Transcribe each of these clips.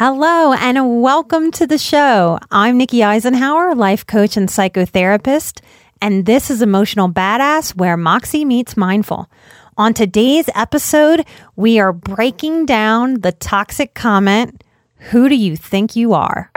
Hello and welcome to the show. I'm Nikki Eisenhauer, life coach and psychotherapist, and this is Emotional Badass where Moxie meets mindful. On today's episode, we are breaking down the toxic comment, Who do you think you are?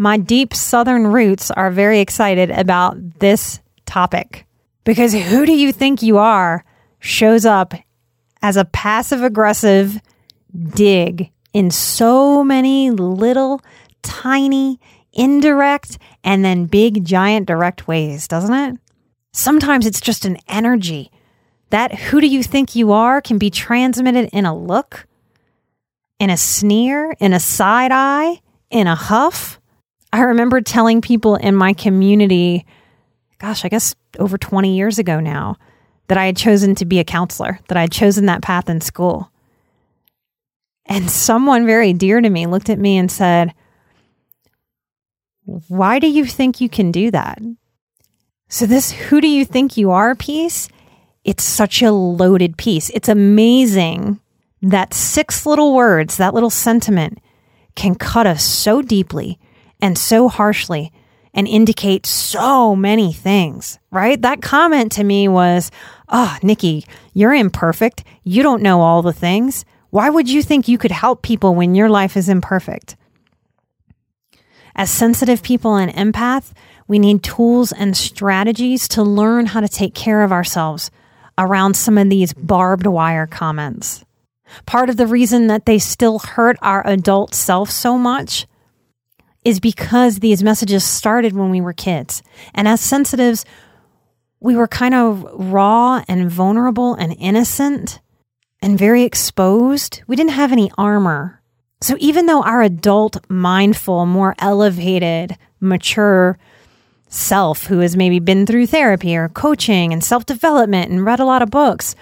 My deep southern roots are very excited about this topic because who do you think you are shows up as a passive aggressive dig in so many little tiny indirect and then big giant direct ways, doesn't it? Sometimes it's just an energy. That who do you think you are can be transmitted in a look, in a sneer, in a side eye, in a huff I remember telling people in my community, gosh, I guess over 20 years ago now, that I had chosen to be a counselor, that I had chosen that path in school. And someone very dear to me looked at me and said, Why do you think you can do that? So, this who do you think you are piece, it's such a loaded piece. It's amazing that six little words, that little sentiment, can cut us so deeply and so harshly and indicate so many things, right? That comment to me was, Oh, Nikki, you're imperfect. You don't know all the things. Why would you think you could help people when your life is imperfect? As sensitive people and empath, we need tools and strategies to learn how to take care of ourselves around some of these barbed wire comments. Part of the reason that they still hurt our adult self so much is because these messages started when we were kids. And as sensitives, we were kind of raw and vulnerable and innocent and very exposed. We didn't have any armor. So even though our adult, mindful, more elevated, mature self who has maybe been through therapy or coaching and self development and read a lot of books,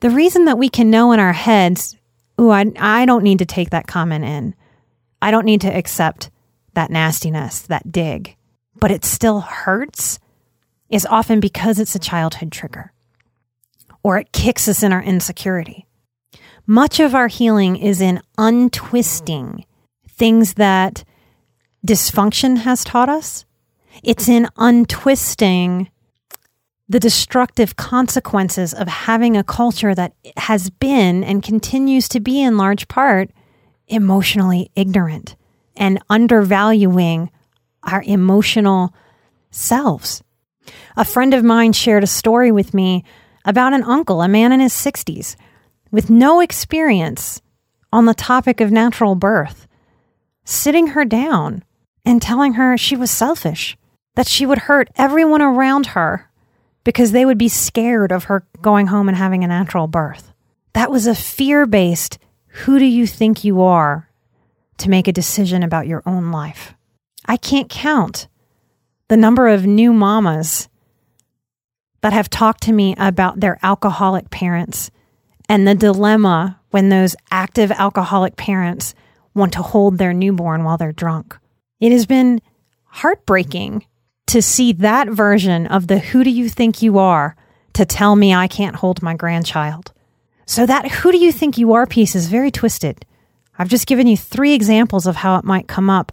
the reason that we can know in our heads, ooh, I, I don't need to take that comment in. I don't need to accept that nastiness, that dig, but it still hurts is often because it's a childhood trigger or it kicks us in our insecurity. Much of our healing is in untwisting things that dysfunction has taught us. It's in untwisting the destructive consequences of having a culture that has been and continues to be in large part emotionally ignorant and undervaluing our emotional selves. A friend of mine shared a story with me about an uncle, a man in his 60s, with no experience on the topic of natural birth, sitting her down and telling her she was selfish, that she would hurt everyone around her because they would be scared of her going home and having a natural birth. That was a fear based, who do you think you are to make a decision about your own life. I can't count the number of new mamas that have talked to me about their alcoholic parents and the dilemma when those active alcoholic parents want to hold their newborn while they're drunk. It has been heartbreaking to see that version of the who do you think you are to tell me I can't hold my grandchild. So that who do you think you are piece is very twisted. I've just given you three examples of how it might come up.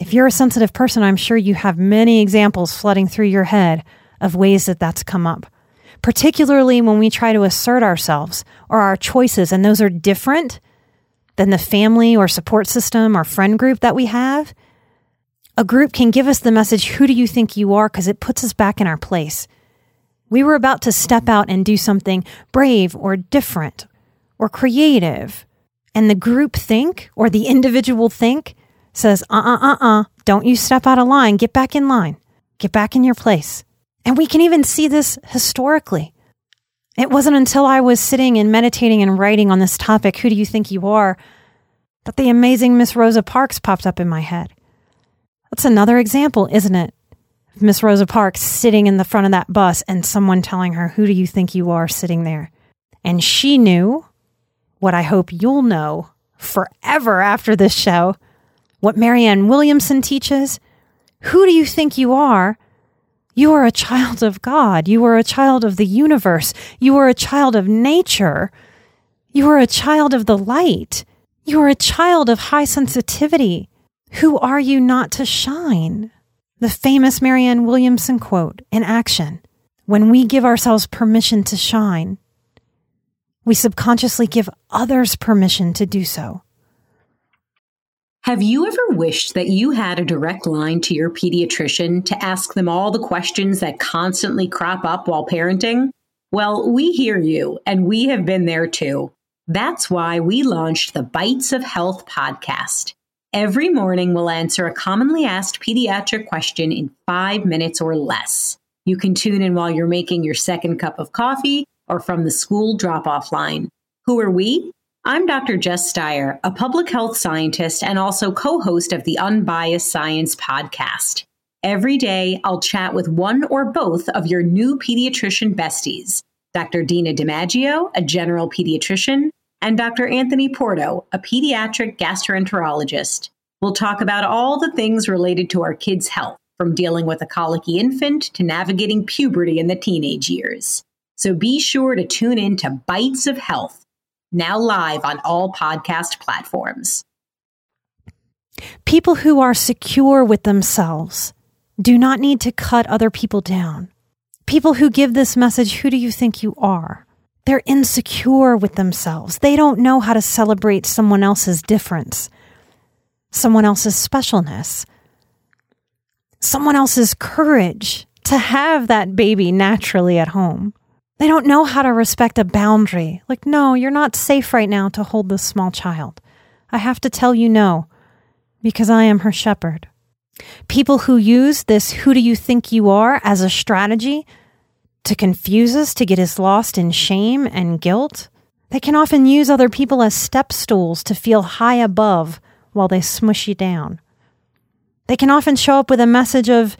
If you're a sensitive person, I'm sure you have many examples flooding through your head of ways that that's come up, particularly when we try to assert ourselves or our choices, and those are different than the family or support system or friend group that we have. A group can give us the message, Who do you think you are? because it puts us back in our place. We were about to step out and do something brave or different or creative. And the group think or the individual think says, uh uh uh uh, don't you step out of line. Get back in line. Get back in your place. And we can even see this historically. It wasn't until I was sitting and meditating and writing on this topic, who do you think you are, that the amazing Miss Rosa Parks popped up in my head. That's another example, isn't it? Miss Rosa Parks sitting in the front of that bus and someone telling her, Who do you think you are sitting there? And she knew what I hope you'll know forever after this show what Marianne Williamson teaches. Who do you think you are? You are a child of God. You are a child of the universe. You are a child of nature. You are a child of the light. You are a child of high sensitivity. Who are you not to shine? The famous Marianne Williamson quote in action When we give ourselves permission to shine, we subconsciously give others permission to do so. Have you ever wished that you had a direct line to your pediatrician to ask them all the questions that constantly crop up while parenting? Well, we hear you, and we have been there too. That's why we launched the Bites of Health podcast. Every morning, we'll answer a commonly asked pediatric question in five minutes or less. You can tune in while you're making your second cup of coffee or from the school drop off line. Who are we? I'm Dr. Jess Steier, a public health scientist and also co host of the Unbiased Science podcast. Every day, I'll chat with one or both of your new pediatrician besties Dr. Dina DiMaggio, a general pediatrician, and Dr. Anthony Porto, a pediatric gastroenterologist. We'll talk about all the things related to our kids' health, from dealing with a colicky infant to navigating puberty in the teenage years. So be sure to tune in to Bites of Health, now live on all podcast platforms. People who are secure with themselves do not need to cut other people down. People who give this message, who do you think you are? They're insecure with themselves. They don't know how to celebrate someone else's difference, someone else's specialness, someone else's courage to have that baby naturally at home. They don't know how to respect a boundary. Like, no, you're not safe right now to hold this small child. I have to tell you no, because I am her shepherd. People who use this who do you think you are as a strategy to confuse us, to get us lost in shame and guilt. They can often use other people as step stools to feel high above while they smush you down. They can often show up with a message of,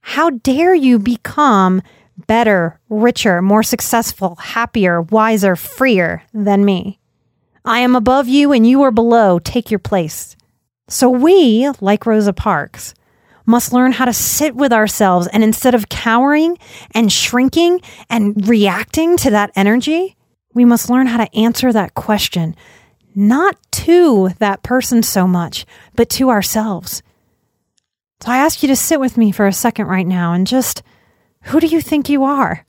How dare you become better, richer, more successful, happier, wiser, freer than me? I am above you and you are below. Take your place. So we, like Rosa Parks, must learn how to sit with ourselves and instead of cowering and shrinking and reacting to that energy, we must learn how to answer that question, not to that person so much, but to ourselves. So I ask you to sit with me for a second right now and just, who do you think you are?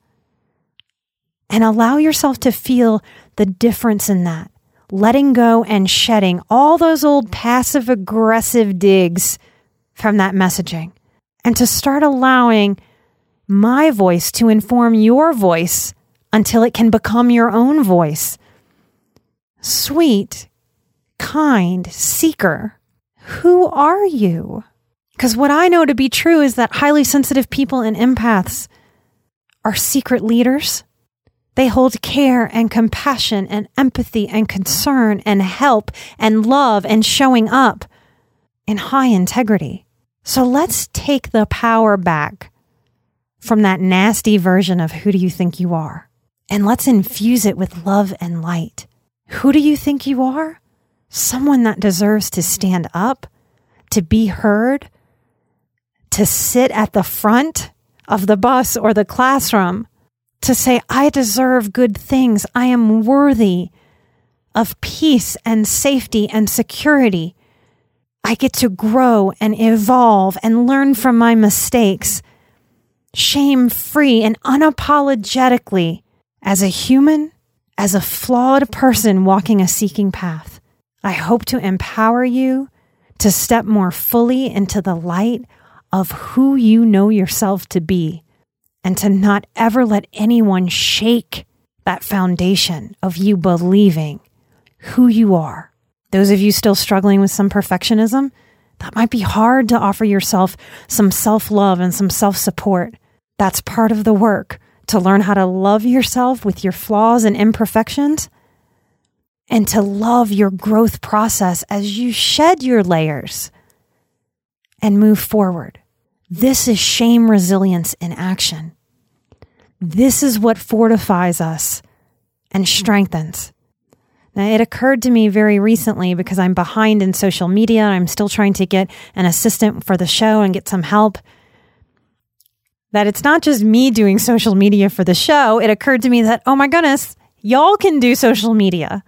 And allow yourself to feel the difference in that, letting go and shedding all those old passive aggressive digs from that messaging and to start allowing my voice to inform your voice until it can become your own voice. Sweet, kind seeker, who are you? Because what I know to be true is that highly sensitive people and empaths are secret leaders. They hold care and compassion and empathy and concern and help and love and showing up in high integrity. So let's take the power back from that nasty version of who do you think you are? And let's infuse it with love and light. Who do you think you are? Someone that deserves to stand up, to be heard, to sit at the front of the bus or the classroom, to say, I deserve good things. I am worthy of peace and safety and security. I get to grow and evolve and learn from my mistakes, shame free and unapologetically as a human, as a flawed person walking a seeking path. I hope to empower you to step more fully into the light of who you know yourself to be and to not ever let anyone shake that foundation of you believing who you are. Those of you still struggling with some perfectionism, that might be hard to offer yourself some self love and some self support. That's part of the work to learn how to love yourself with your flaws and imperfections and to love your growth process as you shed your layers and move forward. This is shame resilience in action. This is what fortifies us and strengthens. Now, it occurred to me very recently because I'm behind in social media. I'm still trying to get an assistant for the show and get some help. That it's not just me doing social media for the show. It occurred to me that, oh my goodness, y'all can do social media.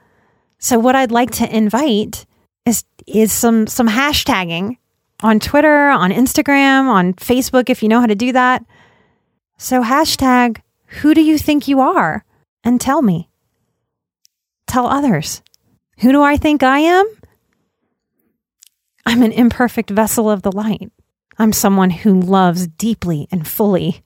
So what I'd like to invite is is some some hashtagging on Twitter, on Instagram, on Facebook if you know how to do that. So hashtag who do you think you are? And tell me. Tell others. Who do I think I am? I'm an imperfect vessel of the light. I'm someone who loves deeply and fully.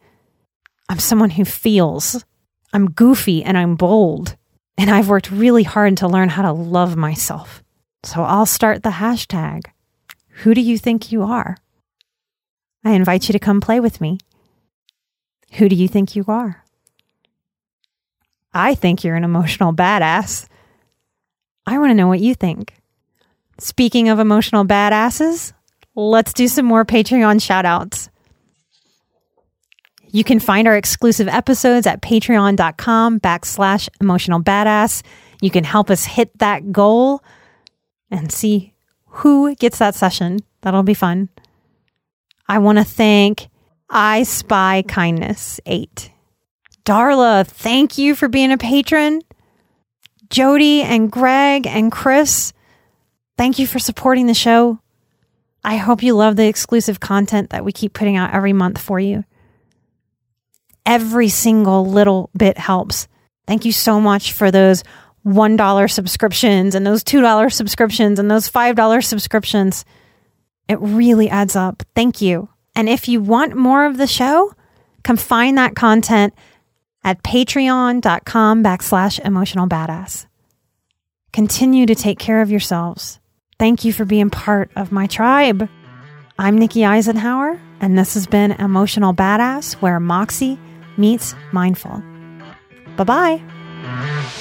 I'm someone who feels. I'm goofy and I'm bold. And I've worked really hard to learn how to love myself. So I'll start the hashtag. Who do you think you are? I invite you to come play with me. Who do you think you are? I think you're an emotional badass. I want to know what you think. Speaking of emotional badasses, let's do some more Patreon shoutouts. You can find our exclusive episodes at patreon.com backslash emotional badass. You can help us hit that goal and see who gets that session. That'll be fun. I want to thank I Spy Kindness 8. Darla, thank you for being a patron. Jody and Greg and Chris, thank you for supporting the show. I hope you love the exclusive content that we keep putting out every month for you. Every single little bit helps. Thank you so much for those $1 subscriptions and those $2 subscriptions and those $5 subscriptions. It really adds up. Thank you. And if you want more of the show, come find that content at patreon.com backslash emotional badass. Continue to take care of yourselves. Thank you for being part of my tribe. I'm Nikki Eisenhauer, and this has been Emotional Badass, where Moxie meets mindful. Bye bye.